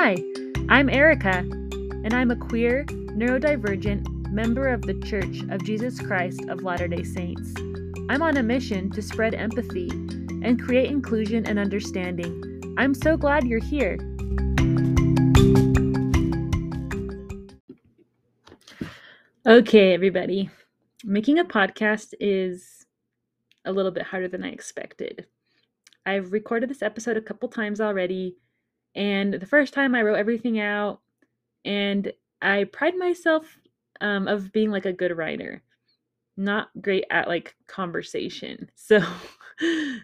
Hi, I'm Erica, and I'm a queer, neurodivergent member of the Church of Jesus Christ of Latter day Saints. I'm on a mission to spread empathy and create inclusion and understanding. I'm so glad you're here. Okay, everybody. Making a podcast is a little bit harder than I expected. I've recorded this episode a couple times already, and the first time I wrote everything out, and I pride myself um, of being like a good writer, not great at like conversation. So,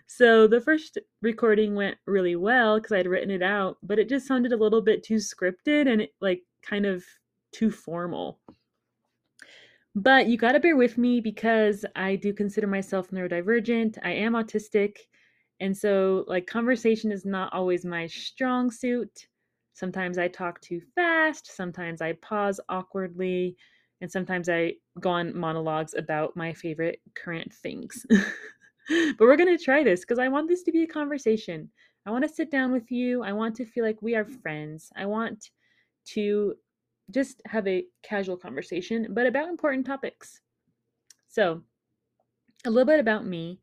so the first recording went really well because I'd written it out, but it just sounded a little bit too scripted and it, like kind of too formal. But you got to bear with me because I do consider myself neurodivergent. I am autistic. And so, like, conversation is not always my strong suit. Sometimes I talk too fast. Sometimes I pause awkwardly. And sometimes I go on monologues about my favorite current things. but we're going to try this because I want this to be a conversation. I want to sit down with you. I want to feel like we are friends. I want to just have a casual conversation, but about important topics. So, a little bit about me.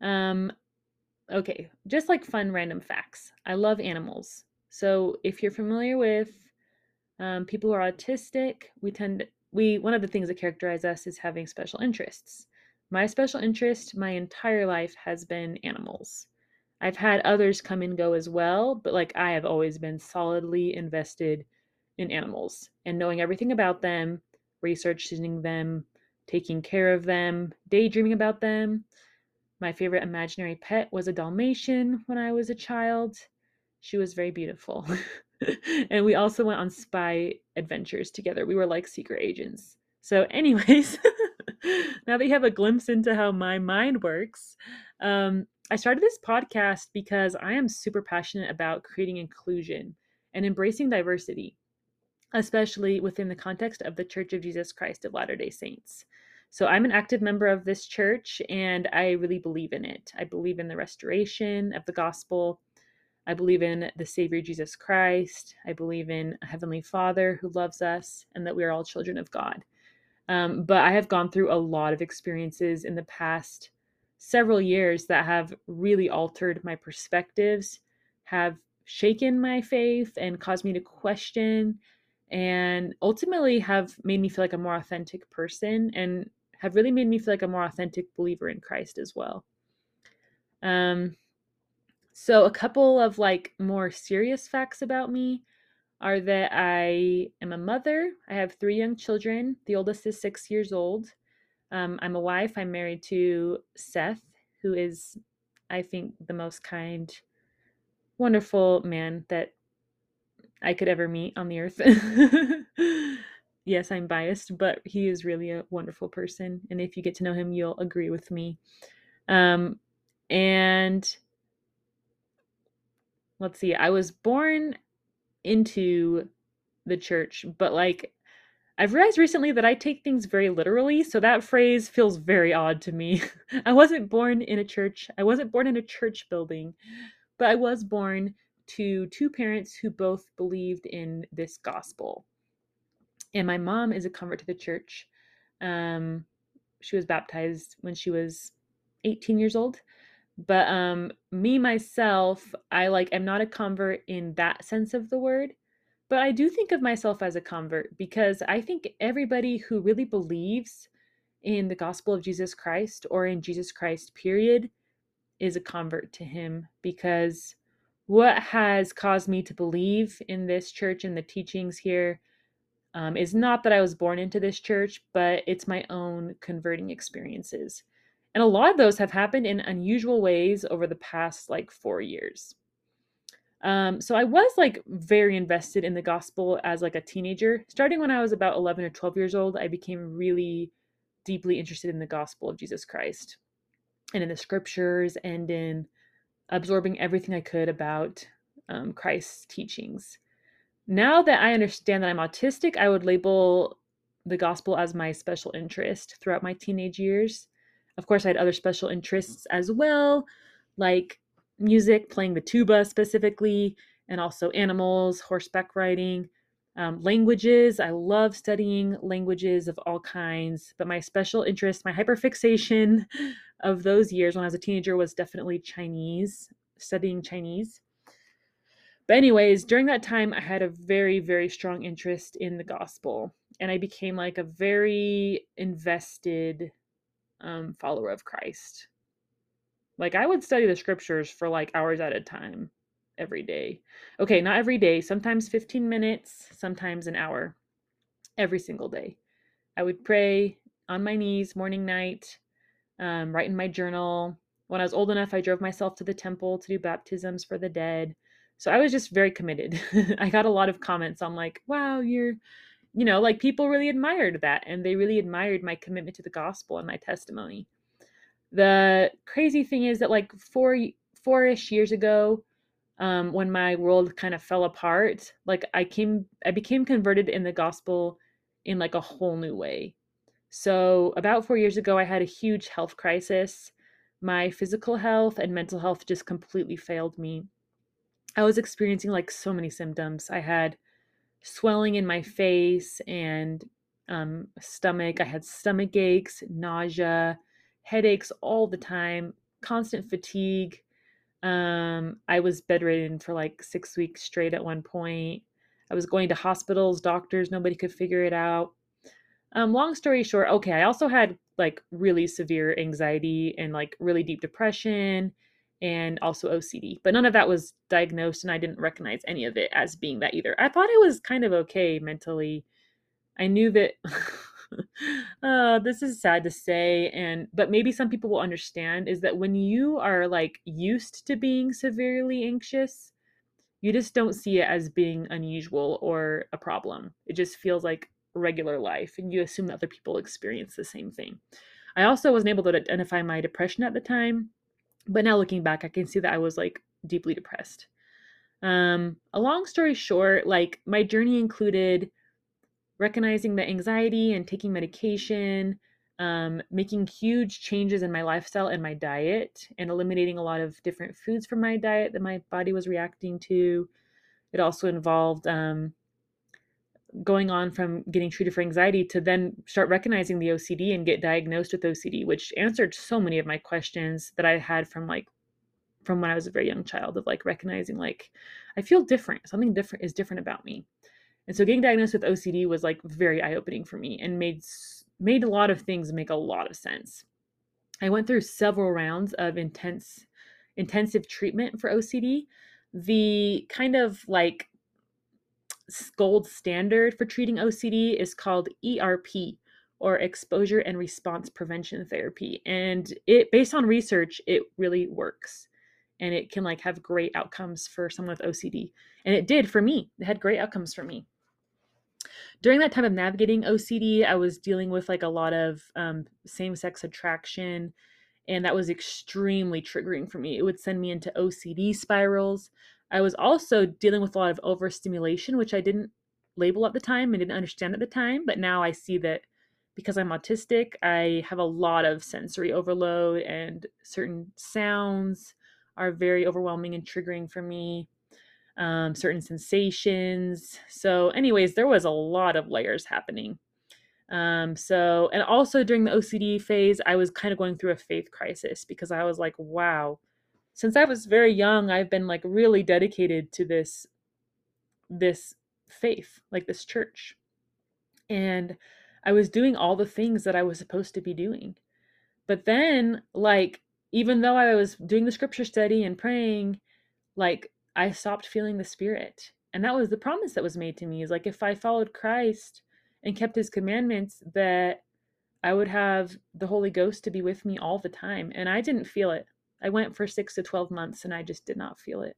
Um, okay, just like fun random facts. I love animals. So, if you're familiar with um, people who are autistic, we tend to, we one of the things that characterize us is having special interests. My special interest my entire life has been animals. I've had others come and go as well, but like I have always been solidly invested in animals and knowing everything about them, researching them, taking care of them, daydreaming about them. My favorite imaginary pet was a Dalmatian when I was a child. She was very beautiful. and we also went on spy adventures together. We were like secret agents. So, anyways, now that you have a glimpse into how my mind works, um, I started this podcast because I am super passionate about creating inclusion and embracing diversity especially within the context of the Church of Jesus Christ of Latter day Saints. So I'm an active member of this church and I really believe in it. I believe in the restoration of the gospel. I believe in the Savior Jesus Christ. I believe in a Heavenly Father who loves us and that we are all children of God. Um, but I have gone through a lot of experiences in the past several years that have really altered my perspectives, have shaken my faith, and caused me to question and ultimately have made me feel like a more authentic person and have really made me feel like a more authentic believer in Christ as well. Um, so, a couple of like more serious facts about me are that I am a mother. I have three young children. The oldest is six years old. Um, I'm a wife. I'm married to Seth, who is, I think, the most kind, wonderful man that I could ever meet on the earth. yes, I'm biased, but he is really a wonderful person. And if you get to know him, you'll agree with me. Um, and let's see, I was born into the church, but like I've realized recently that I take things very literally, so that phrase feels very odd to me. I wasn't born in a church. I wasn't born in a church building, but I was born to two parents who both believed in this gospel. And my mom is a convert to the church. Um, she was baptized when she was 18 years old. But um, me myself, I like am not a convert in that sense of the word. But I do think of myself as a convert because I think everybody who really believes in the gospel of Jesus Christ or in Jesus Christ, period, is a convert to him because what has caused me to believe in this church and the teachings here um, is not that I was born into this church, but it's my own converting experiences. And a lot of those have happened in unusual ways over the past like four years. Um, so I was like very invested in the gospel as like a teenager. Starting when I was about 11 or 12 years old, I became really deeply interested in the gospel of Jesus Christ and in the scriptures and in absorbing everything I could about um, Christ's teachings. Now that I understand that I'm autistic, I would label the gospel as my special interest throughout my teenage years. Of course, I had other special interests as well, like music, playing the tuba specifically, and also animals, horseback riding, um, languages. I love studying languages of all kinds, but my special interest, my hyperfixation of those years when I was a teenager was definitely Chinese, studying Chinese. But, anyways, during that time, I had a very, very strong interest in the gospel, and I became like a very invested um, follower of Christ. Like, I would study the scriptures for like hours at a time every day. Okay, not every day, sometimes 15 minutes, sometimes an hour, every single day. I would pray on my knees morning, night, um, write in my journal. When I was old enough, I drove myself to the temple to do baptisms for the dead. So I was just very committed. I got a lot of comments on, like, wow, you're, you know, like people really admired that and they really admired my commitment to the gospel and my testimony. The crazy thing is that, like, four, four ish years ago, um, when my world kind of fell apart, like I came, I became converted in the gospel in like a whole new way. So, about four years ago, I had a huge health crisis. My physical health and mental health just completely failed me. I was experiencing like so many symptoms. I had swelling in my face and um, stomach. I had stomach aches, nausea, headaches all the time, constant fatigue, um, I was bedridden for like six weeks straight at one point. I was going to hospitals, doctors, nobody could figure it out. Um, long story short, okay, I also had like really severe anxiety and like really deep depression and also OCD, but none of that was diagnosed and I didn't recognize any of it as being that either. I thought it was kind of okay mentally. I knew that uh, this is sad to say, and but maybe some people will understand is that when you are like used to being severely anxious, you just don't see it as being unusual or a problem. It just feels like regular life, and you assume that other people experience the same thing. I also wasn't able to identify my depression at the time, but now looking back, I can see that I was like deeply depressed. Um, a long story short, like my journey included recognizing the anxiety and taking medication, um, making huge changes in my lifestyle and my diet, and eliminating a lot of different foods from my diet that my body was reacting to. It also involved um, going on from getting treated for anxiety to then start recognizing the OCD and get diagnosed with OCD, which answered so many of my questions that I had from like from when I was a very young child of like recognizing like I feel different. Something different is different about me. And so getting diagnosed with OCD was like very eye-opening for me and made made a lot of things make a lot of sense. I went through several rounds of intense intensive treatment for OCD. The kind of like gold standard for treating OCD is called ERP or exposure and response prevention therapy and it based on research it really works and it can like have great outcomes for someone with OCD and it did for me it had great outcomes for me during that time of navigating OCD, I was dealing with like a lot of um, same sex attraction, and that was extremely triggering for me. It would send me into OCD spirals. I was also dealing with a lot of overstimulation, which I didn't label at the time and didn't understand at the time, but now I see that because I'm autistic, I have a lot of sensory overload, and certain sounds are very overwhelming and triggering for me um, certain sensations. So, anyways, there was a lot of layers happening. Um, so, and also during the OCD phase, I was kind of going through a faith crisis because I was like, wow, since I was very young, I've been like really dedicated to this, this faith, like this church. And I was doing all the things that I was supposed to be doing. But then, like, even though I was doing the scripture study and praying, like I stopped feeling the spirit. And that was the promise that was made to me is like if I followed Christ and kept his commandments that I would have the Holy Ghost to be with me all the time. And I didn't feel it. I went for 6 to 12 months and I just did not feel it.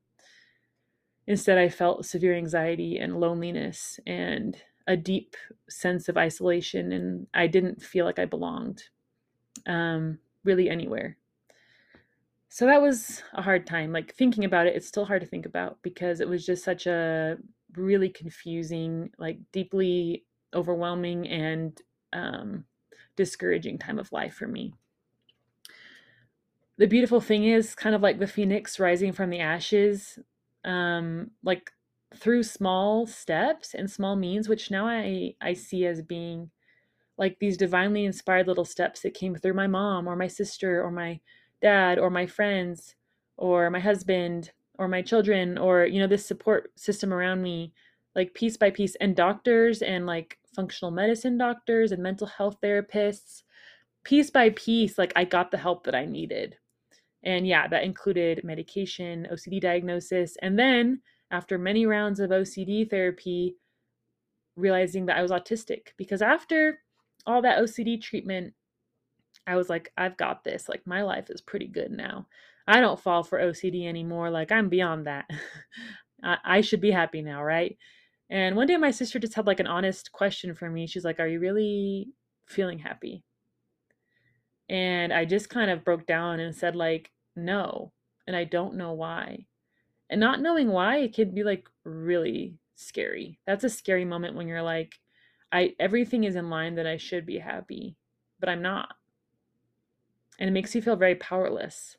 Instead, I felt severe anxiety and loneliness and a deep sense of isolation and I didn't feel like I belonged um, really anywhere. So that was a hard time. Like thinking about it it's still hard to think about because it was just such a really confusing like deeply overwhelming and um, discouraging time of life for me the beautiful thing is kind of like the phoenix rising from the ashes um, like through small steps and small means, which now I I see as being like these divinely inspired little steps that came through my mom or my sister or my dad or my friends or my husband or my children or you know this support system around me like piece by piece and doctors and like functional medicine doctors and mental health therapists. Piece by piece like i got the help that i needed and yeah that included medication ocd diagnosis and then after many rounds of ocd therapy realizing that i was autistic because after all that ocd treatment i was like i've got this like my life is pretty good now i don't fall for ocd anymore like i'm beyond that I, I should be happy now right and one day my sister just had like an honest question for me. She's like, Are you really feeling happy? And I just kind of broke down and said, like, no. And I don't know why. And not knowing why, it can be like really scary. That's a scary moment when you're like, I everything is in line that I should be happy, but I'm not. And it makes you feel very powerless.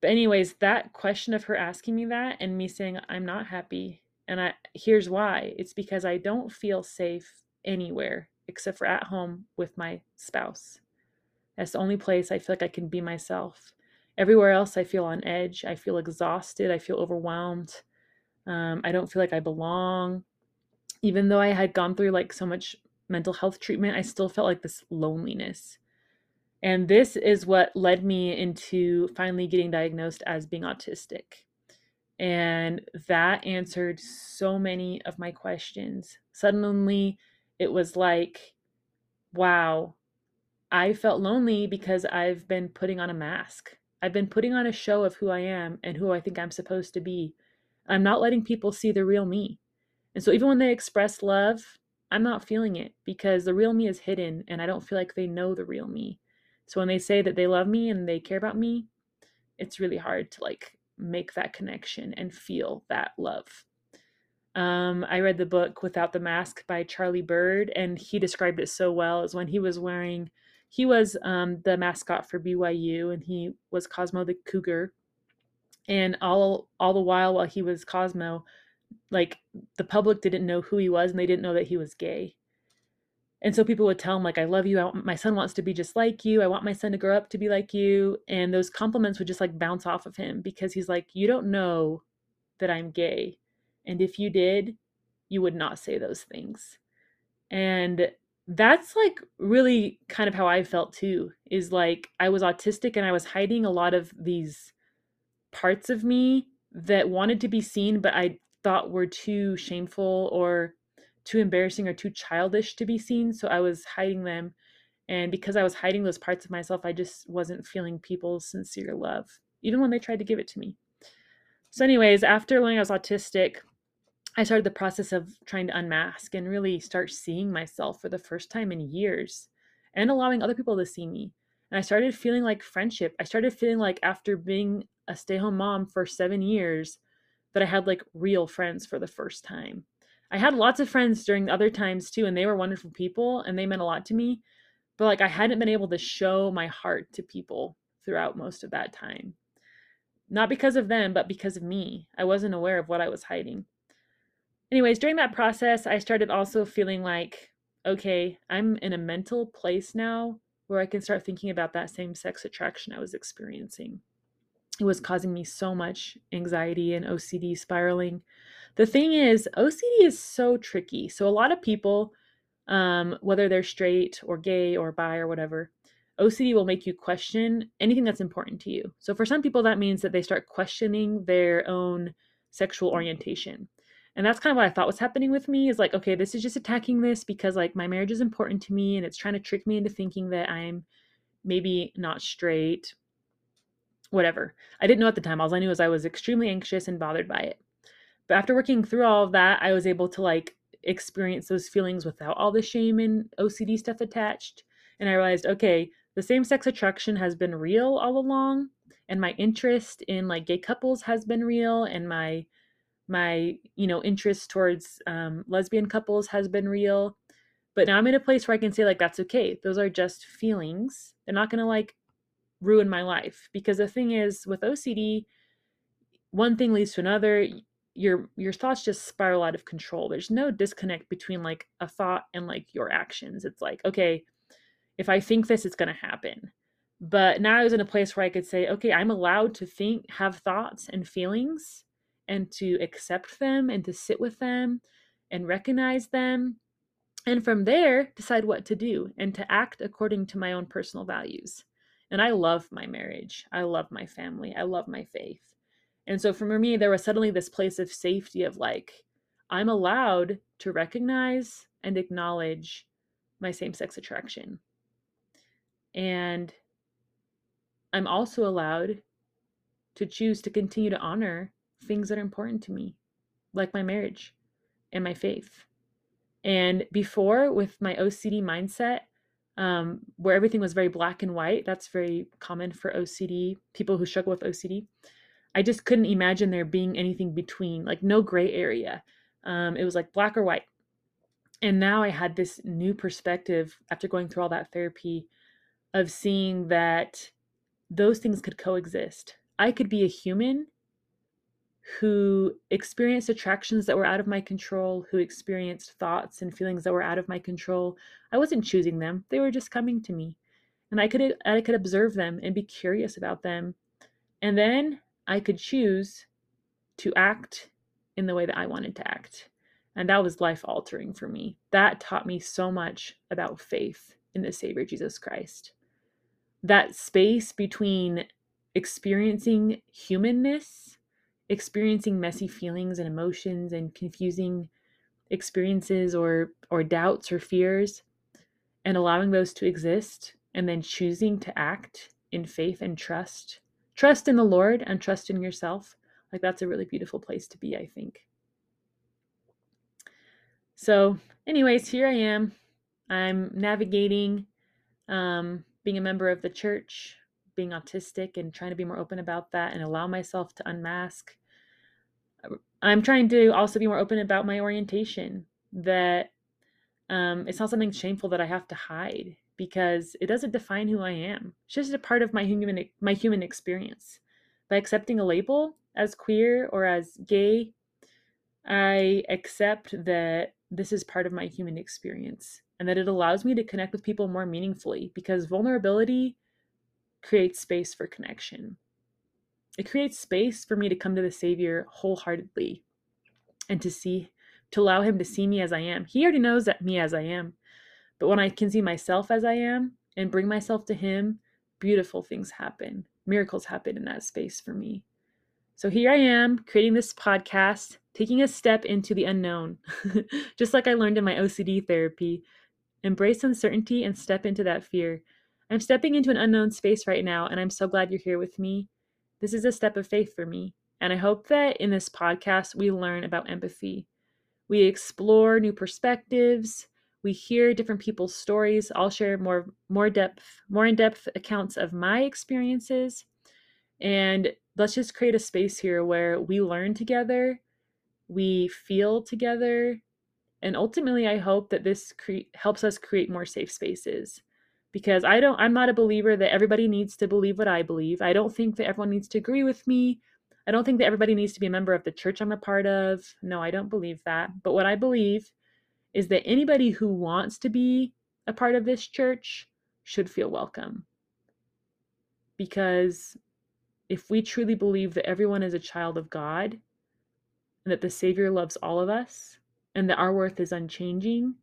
But anyways, that question of her asking me that and me saying I'm not happy and I here's why. It's because I don't feel safe anywhere except for at home with my spouse. That's the only place I feel like I can be myself. Everywhere else, I feel on edge. I feel exhausted. I feel overwhelmed. Um, I don't feel like I belong. Even though I had gone through like so much mental health treatment, I still felt like this loneliness. And this is what led me into finally getting diagnosed as being autistic. And that answered so many of my questions. Suddenly, it was like, wow, I felt lonely because I've been putting on a mask. I've been putting on a show of who I am and who I think I'm supposed to be. I'm not letting people see the real me. And so even when they express love, I'm not feeling it because the real me is hidden and I don't feel like they know the real me. So when they say that they love me and they care about me, it's really hard to like make that connection and feel that love. Um, I read the book Without the Mask by Charlie Bird, and he described it so well as when he was wearing, he was um, the mascot for BYU, and he was Cosmo the Cougar. And all all the while, while he was Cosmo, like the public didn't know who he was, and they didn't know that he was gay. And so people would tell him, like, I love you. I, my son wants to be just like you. I want my son to grow up to be like you. And those compliments would just like bounce off of him because he's like, You don't know that I'm gay. And if you did, you would not say those things. And that's like really kind of how I felt too is like I was autistic and I was hiding a lot of these parts of me that wanted to be seen, but I thought were too shameful or too embarrassing or too childish to be seen. So I was hiding them. And because I was hiding those parts of myself, I just wasn't feeling people's sincere love, even when they tried to give it to me. So, anyways, after learning I was autistic, I started the process of trying to unmask and really start seeing myself for the first time in years and allowing other people to see me. And I started feeling like friendship. I started feeling like after being a stay home mom for seven years, that I had like real friends for the first time. I had lots of friends during other times too, and they were wonderful people and they meant a lot to me. But like I hadn't been able to show my heart to people throughout most of that time. Not because of them, but because of me. I wasn't aware of what I was hiding. Anyways, during that process, I started also feeling like, okay, I'm in a mental place now where I can start thinking about that same sex attraction I was experiencing. It was causing me so much anxiety and OCD spiraling the thing is, OCD is so tricky. So a lot of people, um, whether they're straight or gay or bi or whatever, OCD will make you question anything that's important to you. So for some people, that means that they start questioning their own sexual orientation. And that's kind of what I thought was happening with me is like, okay, this is just attacking this because like my marriage is important to me and it's trying to trick me into thinking that I'm maybe not straight, whatever. I didn't know at the time. All I knew was I was extremely anxious and bothered by it. But after working through all of that, I was able to like experience those feelings without all the shame and OCD stuff attached. And I realized, okay, the same sex attraction has been real all along. And my interest in like gay couples has been real. And my, my, you know, interest towards um, lesbian couples has been real. But now I'm in a place where I can say, like, that's okay. Those are just feelings. They're not to like ruin my life. Because the thing is, with OCD, one thing leads to another your your thoughts just spiral out of control. There's no disconnect between like a thought and like your actions. It's like, okay, if I think this, it's to happen. But now I was in a place where I could say, okay, I'm allowed to think, have thoughts and feelings, and to accept them and to sit with them and recognize them. And from there, decide what to do and to act according to my own personal values. And I love my marriage. I love my family. I love my faith. And so for me, there was suddenly this place of safety of like, I'm allowed to recognize and acknowledge my same sex attraction. And I'm also allowed to choose to continue to honor things that are important to me, like my marriage and my faith. And before, with my OCD mindset, um, where everything was very black and white, that's very common for OCD, people who struggle with OCD. I just couldn't imagine there being anything between, like no gray area. Um, it was like black or white. And now I had this new perspective after going through all that therapy of seeing that those things could coexist. I could be a human who experienced attractions that were out of my control, who experienced thoughts and feelings that were out of my control. I wasn't choosing them. They were just coming to me. And I could I could observe them and be curious about them. And then I could choose to act in the way that I wanted to act. And that was life altering for me. That taught me so much about faith in the Savior Jesus Christ. That space between experiencing humanness experiencing messy feelings and emotions and confusing experiences or or doubts or fears and allowing those to exist and then choosing to act in faith and trust trust in the lord and trust in yourself. Like that's a really beautiful place to be i think. So anyways here i am. I'm navigating um, being a member of the church being autistic and trying to be more open about that and allow myself to unmask I'm trying to also be more open about my orientation that um, it's not something shameful that I have to hide because it doesn't define who I am. It's just a part of my human my human experience. By accepting a label as queer or as gay, I accept that this is part of my human experience and that it allows me to connect with people more meaningfully because vulnerability creates space for connection it creates space for me to come to the Savior wholeheartedly and to see, to allow Him to see me as I am. He already knows that me as I am. But when I can see myself as I am and bring myself to Him, beautiful things happen. Miracles happen in that space for me. So here I am creating this podcast, taking a step into the unknown, just like I learned in my OCD therapy. Embrace uncertainty and step into that fear. I'm stepping into an unknown space right now, and I'm so glad you're here with me. This is a step of faith for me, and I hope that in this podcast we learn about empathy. We explore new perspectives, we hear different people's stories. I'll share more more depth, more in-depth accounts of my experiences. And let's just create a space here where we learn together, we feel together, and ultimately I hope that this cre- helps us create more safe spaces because I don't I'm not a believer that everybody needs to believe what I believe. I don't think that everyone needs to agree with me. I don't think that everybody needs to be a member of the church I'm a part of. No, I don't believe that. But what I believe is that anybody who wants to be a part of this church should feel welcome. Because if we truly believe that everyone is a child of God and that the Savior loves all of us and that our worth is unchanging,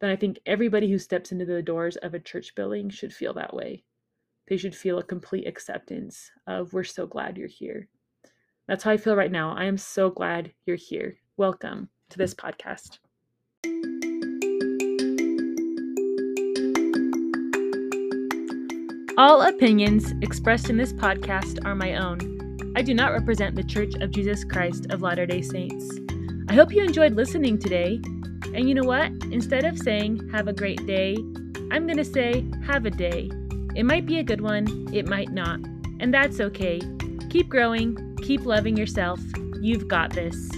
then I think everybody who steps into the doors of a church building should feel that way. They should feel a complete acceptance of, we're so glad you're here. That's how I feel right now. I am so glad you're here. Welcome to this podcast. All opinions expressed in this podcast are my own. I do not represent the Church of Jesus Christ of Latter day Saints. I hope you enjoyed listening today and you know what? Instead of saying, have a great day, I'm going to say, have a day. It might be a good one, it might not. And that's okay. Keep growing, keep loving yourself. You've got this.